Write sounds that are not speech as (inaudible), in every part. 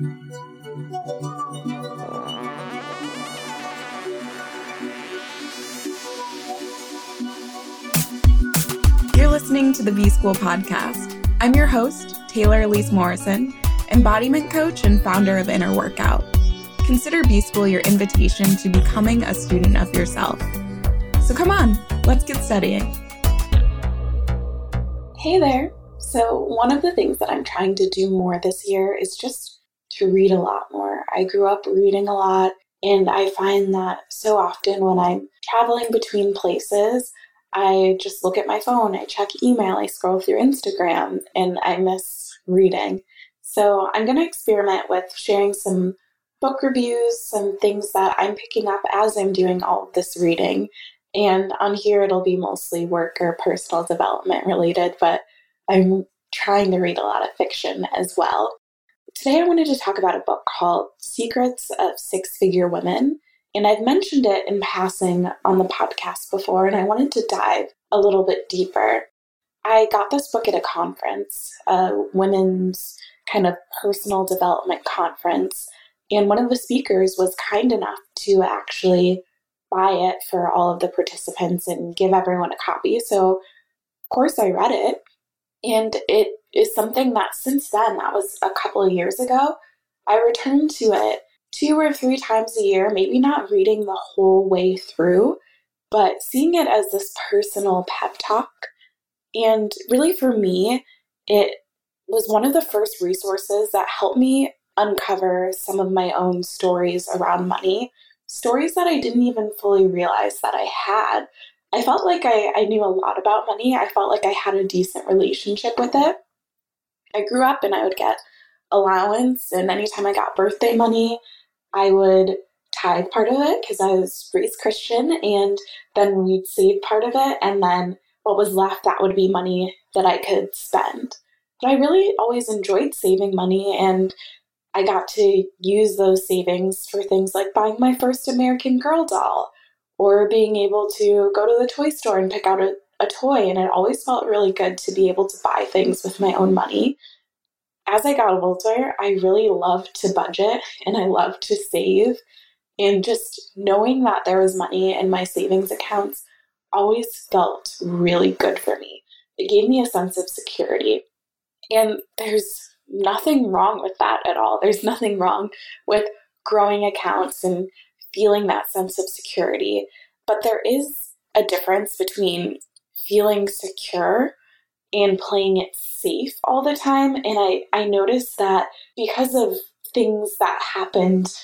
You're listening to the B School podcast. I'm your host, Taylor Elyse Morrison, embodiment coach and founder of Inner Workout. Consider B School your invitation to becoming a student of yourself. So come on, let's get studying. Hey there. So, one of the things that I'm trying to do more this year is just to read a lot more. I grew up reading a lot, and I find that so often when I'm traveling between places, I just look at my phone, I check email, I scroll through Instagram, and I miss reading. So, I'm going to experiment with sharing some book reviews, some things that I'm picking up as I'm doing all of this reading. And on here, it'll be mostly work or personal development related, but I'm trying to read a lot of fiction as well. Today, I wanted to talk about a book called Secrets of Six Figure Women. And I've mentioned it in passing on the podcast before, and I wanted to dive a little bit deeper. I got this book at a conference, a women's kind of personal development conference. And one of the speakers was kind enough to actually buy it for all of the participants and give everyone a copy. So, of course, I read it and it is something that since then, that was a couple of years ago, I return to it two or three times a year, maybe not reading the whole way through, but seeing it as this personal pep talk. And really, for me, it was one of the first resources that helped me uncover some of my own stories around money, stories that I didn't even fully realize that I had I felt like I, I knew a lot about money. I felt like I had a decent relationship with it. I grew up and I would get allowance, and anytime I got birthday money, I would tithe part of it because I was raised Christian, and then we'd save part of it, and then what was left, that would be money that I could spend. But I really always enjoyed saving money, and I got to use those savings for things like buying my first American Girl doll or being able to go to the toy store and pick out a, a toy. And it always felt really good to be able to buy things with my own money. As I got older, I really loved to budget and I loved to save. And just knowing that there was money in my savings accounts always felt really good for me. It gave me a sense of security. And there's nothing wrong with that at all. There's nothing wrong with growing accounts and feeling that sense of security. But there is a difference between feeling secure and playing it safe all the time. And I, I noticed that because of things that happened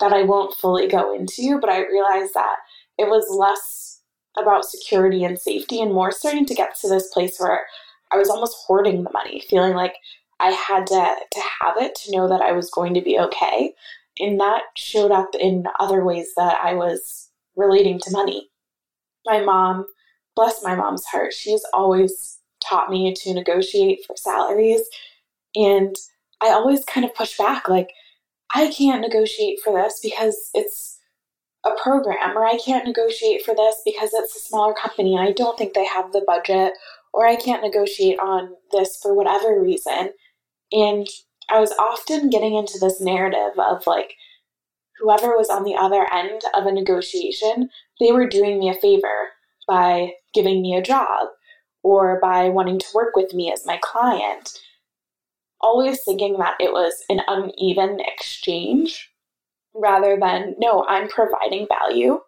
that I won't fully go into, but I realized that it was less about security and safety and more starting to get to this place where I was almost hoarding the money, feeling like I had to, to have it to know that I was going to be okay. And that showed up in other ways that I was relating to money. My mom, bless my mom's heart, she's always taught me to negotiate for salaries. And I always kind of push back, like, I can't negotiate for this because it's a program, or I can't negotiate for this because it's a smaller company and I don't think they have the budget, or I can't negotiate on this for whatever reason. And I was often getting into this narrative of like, whoever was on the other end of a negotiation, they were doing me a favor by giving me a job or by wanting to work with me as my client. Always thinking that it was an uneven exchange rather than, no, I'm providing value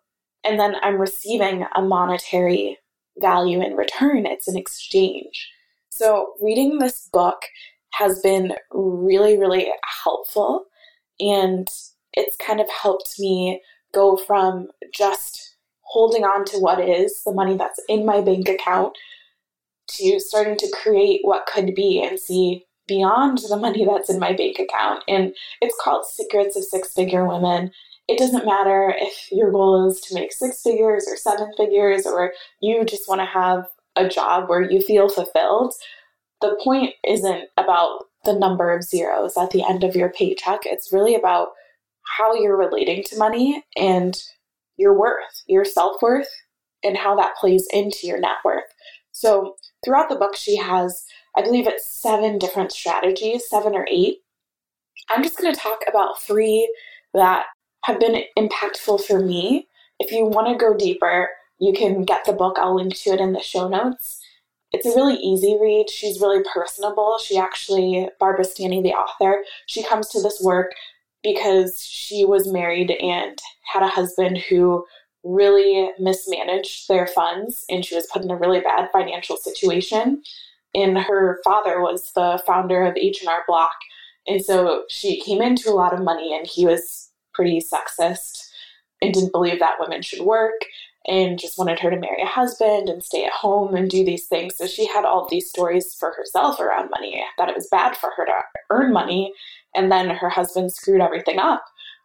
and then I'm receiving a monetary value in return. It's an exchange. So, reading this book has been really, really helpful. And it's kind of helped me go from just holding on to what is the money that's in my bank account to starting to create what could be and see beyond the money that's in my bank account. And it's called Secrets of Six Figure Women. It doesn't matter if your goal is to make six figures or seven figures, or you just want to have a job where you feel fulfilled the point isn't about the number of zeros at the end of your paycheck. It's really about how you're relating to money and your worth, your self worth, and how that plays into your net worth. So, throughout the book, she has, I believe it's seven different strategies, seven or eight. I'm just going to talk about three that have been impactful for me. If you want to go deeper, you can get the book. I'll link to it in the show notes. It's a really easy read. She's really personable. She actually, Barbara Stanny, the author, she comes to this work because she was married and had a husband who really mismanaged their funds and she was put in a really bad financial situation. And her father was the founder of H&R Block and so she came into a lot of money and he was pretty sexist and didn't believe that women should work and just wanted her to marry a husband and stay at home and do these things. So she had all these stories for herself around money, that it was bad for her to earn money. And then her husband screwed everything up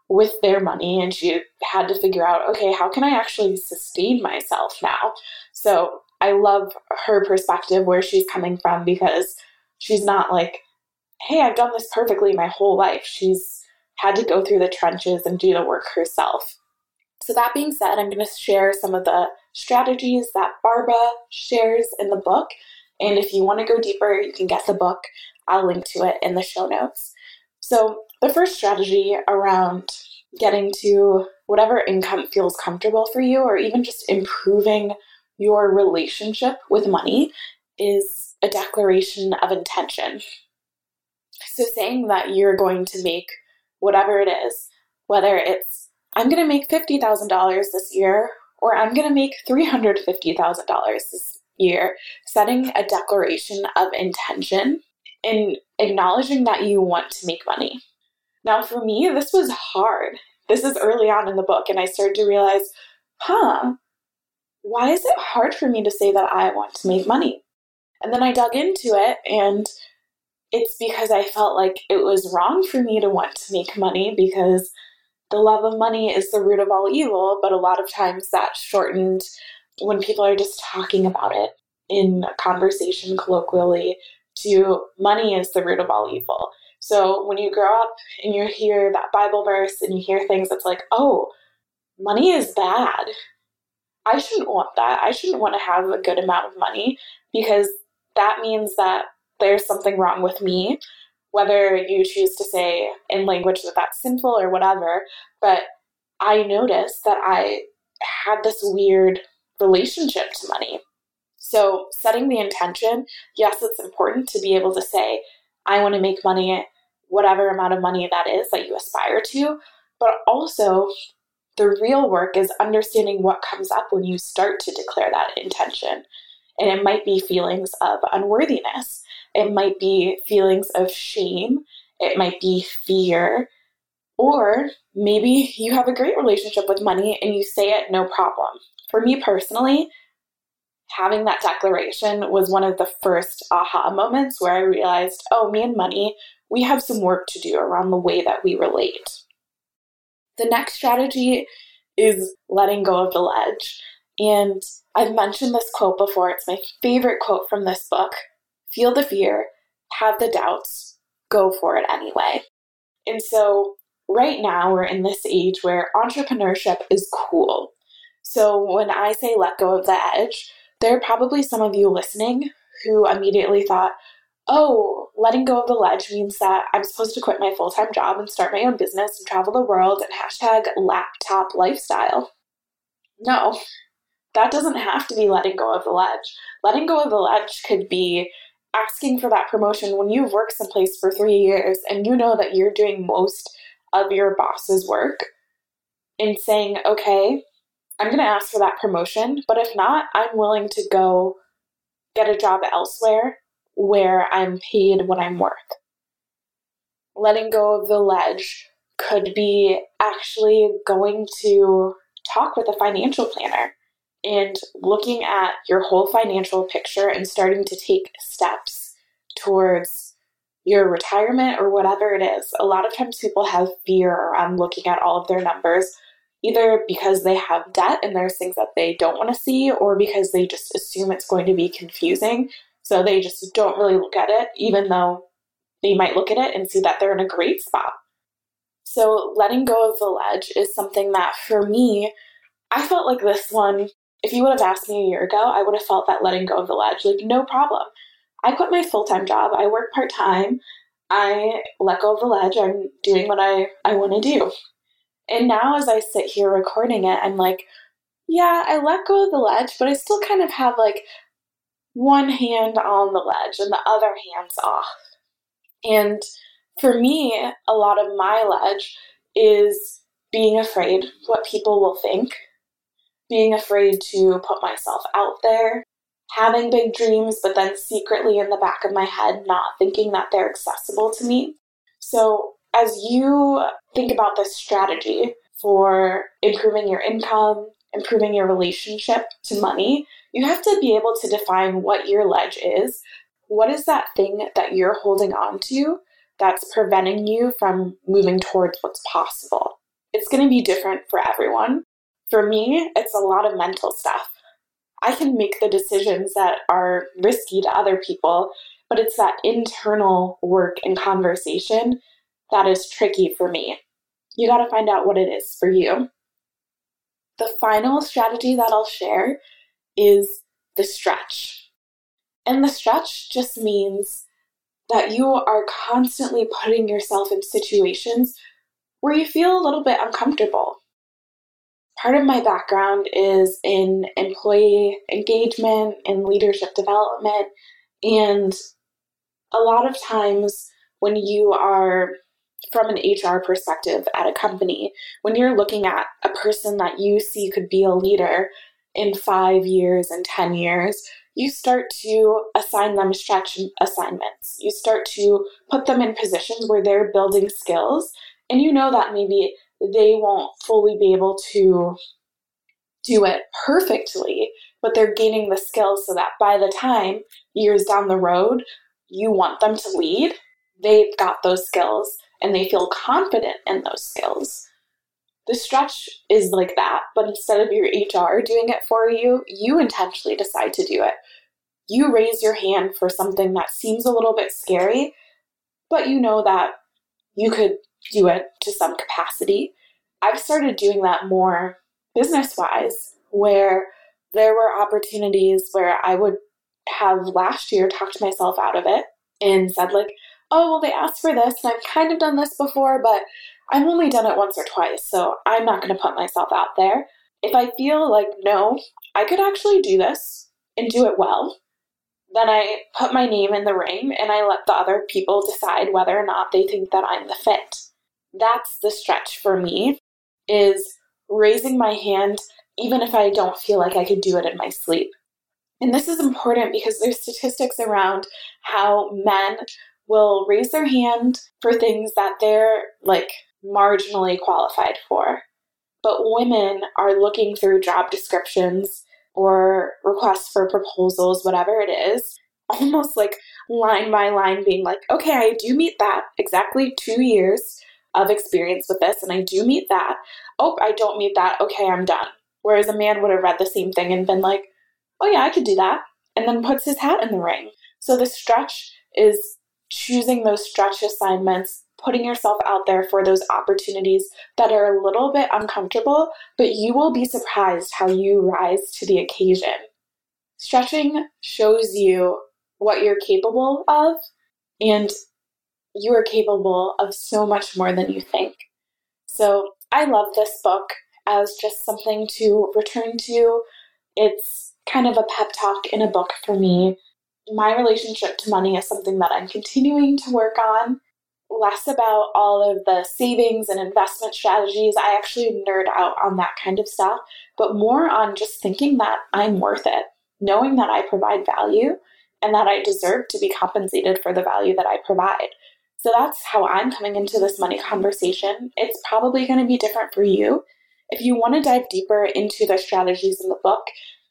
with their money. And she had to figure out, okay, how can I actually sustain myself now? So I love her perspective where she's coming from because she's not like, hey, I've done this perfectly my whole life. She's had to go through the trenches and do the work herself. So, that being said, I'm going to share some of the strategies that Barbara shares in the book. And if you want to go deeper, you can get the book. I'll link to it in the show notes. So, the first strategy around getting to whatever income feels comfortable for you, or even just improving your relationship with money, is a declaration of intention. So, saying that you're going to make whatever it is, whether it's I'm going to make $50,000 this year, or I'm going to make $350,000 this year, setting a declaration of intention and acknowledging that you want to make money. Now, for me, this was hard. This is early on in the book, and I started to realize, huh, why is it hard for me to say that I want to make money? And then I dug into it, and it's because I felt like it was wrong for me to want to make money because the love of money is the root of all evil, but a lot of times that's shortened when people are just talking about it in conversation colloquially to money is the root of all evil. So when you grow up and you hear that Bible verse and you hear things that's like, oh, money is bad. I shouldn't want that. I shouldn't want to have a good amount of money because that means that there's something wrong with me whether you choose to say in language that that's sinful or whatever. But I noticed that I had this weird relationship to money. So, setting the intention, yes, it's important to be able to say, I want to make money, whatever amount of money that is that you aspire to. But also, the real work is understanding what comes up when you start to declare that intention. And it might be feelings of unworthiness. It might be feelings of shame. It might be fear. Or maybe you have a great relationship with money and you say it no problem. For me personally, having that declaration was one of the first aha moments where I realized, oh, me and money, we have some work to do around the way that we relate. The next strategy is letting go of the ledge. And I've mentioned this quote before. It's my favorite quote from this book feel the fear, have the doubts, go for it anyway. And so, right now, we're in this age where entrepreneurship is cool. So, when I say let go of the edge, there are probably some of you listening who immediately thought, oh, letting go of the ledge means that I'm supposed to quit my full time job and start my own business and travel the world and hashtag laptop lifestyle. No, that doesn't have to be letting go of the ledge. Letting go of the ledge could be asking for that promotion when you've worked someplace for three years and you know that you're doing most of your boss's work and saying, okay, I'm going to ask for that promotion, but if not, I'm willing to go get a job elsewhere where I'm paid what I'm worth. Letting go of the ledge could be actually going to talk with a financial planner and looking at your whole financial picture and starting to take steps towards your retirement or whatever it is. A lot of times people have fear around looking at all of their numbers, either because they have debt and there's things that they don't want to see, or because they just assume it's going to be confusing. So they just don't really look at it, even though they might look at it and see that they're in a great spot. So letting go of the ledge is something that for me, I felt like this one if you would have asked me a year ago, I would have felt that letting go of the ledge, like, no problem. I quit my full time job. I work part time. I let go of the ledge. I'm doing what I, I want to do. And now, as I sit here recording it, I'm like, yeah, I let go of the ledge, but I still kind of have like one hand on the ledge and the other hand's off. And for me, a lot of my ledge is being afraid what people will think, being afraid to put myself out there, having big dreams, but then secretly in the back of my head, not thinking that they're accessible to me. So, as you think about this strategy for improving your income, improving your relationship to money, you have to be able to define what your ledge is. What is that thing that you're holding on to that's preventing you from moving towards what's possible? It's going to be different for everyone. For me, it's a lot of mental stuff. I can make the decisions that are risky to other people, but it's that internal work and conversation that is tricky for me. You got to find out what it is for you. The final strategy that I'll share is the stretch. And the stretch just means that you are constantly putting yourself in situations where you feel a little bit uncomfortable. Part of my background is in employee engagement and leadership development. And a lot of times when you are from an HR perspective at a company, when you're looking at a person that you see could be a leader in five years and 10 years, you start to assign them stretch assignments. You start to put them in positions where they're building skills, and you know that maybe they won't fully be able to do it perfectly, but they're gaining the skills so that by the time years down the road you want them to lead, they've got those skills and they feel confident in those skills. The stretch is like that, but instead of your HR doing it for you, you intentionally decide to do it. You raise your hand for something that seems a little bit scary, but you know that you could do it to some capacity. I've started doing that more business wise, where there were opportunities where I would have last year talked myself out of it and said, like, oh, well, they asked for this, and I've kind of done this before, but I've only done it once or twice, so I'm not going to put myself out there. If I feel like, no, I could actually do this and do it well, then I put my name in the ring and I let the other people decide whether or not they think that I'm the fit. That's the stretch for me is raising my hand even if I don't feel like I could do it in my sleep. And this is important because there's statistics around how men will raise their hand for things that they're like marginally qualified for. But women are looking through job descriptions or requests for proposals, whatever it is, (laughs) almost like line by line being like, okay, I do meet that exactly two years of experience with this, and I do meet that. Oh, I don't meet that. Okay, I'm done. Whereas a man would have read the same thing and been like, oh, yeah, I could do that, and then puts his hat in the ring. So the stretch is choosing those stretch assignments, putting yourself out there for those opportunities that are a little bit uncomfortable, but you will be surprised how you rise to the occasion. Stretching shows you what you're capable of, and you are capable of so much more than you think. So, I love this book as just something to return to. It's kind of a pep talk in a book for me my relationship to money is something that I'm continuing to work on. Less about all of the savings and investment strategies. I actually nerd out on that kind of stuff, but more on just thinking that I'm worth it, knowing that I provide value and that I deserve to be compensated for the value that I provide. So that's how I'm coming into this money conversation. It's probably going to be different for you. If you want to dive deeper into the strategies in the book,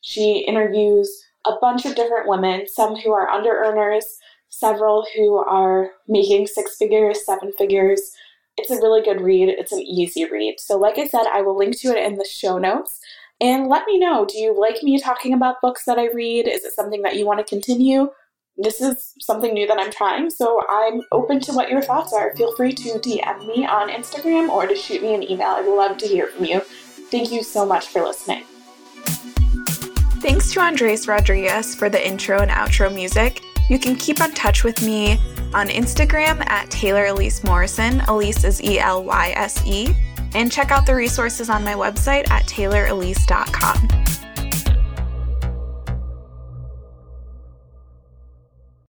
she interviews a bunch of different women, some who are under earners, several who are making six figures, seven figures. It's a really good read. It's an easy read. So, like I said, I will link to it in the show notes. And let me know do you like me talking about books that I read? Is it something that you want to continue? This is something new that I'm trying, so I'm open to what your thoughts are. Feel free to DM me on Instagram or to shoot me an email. I'd love to hear from you. Thank you so much for listening. Thanks to Andres Rodriguez for the intro and outro music. You can keep in touch with me on Instagram at Taylor Elyse Morrison. Elyse is E L Y S E. And check out the resources on my website at taylorelyse.com.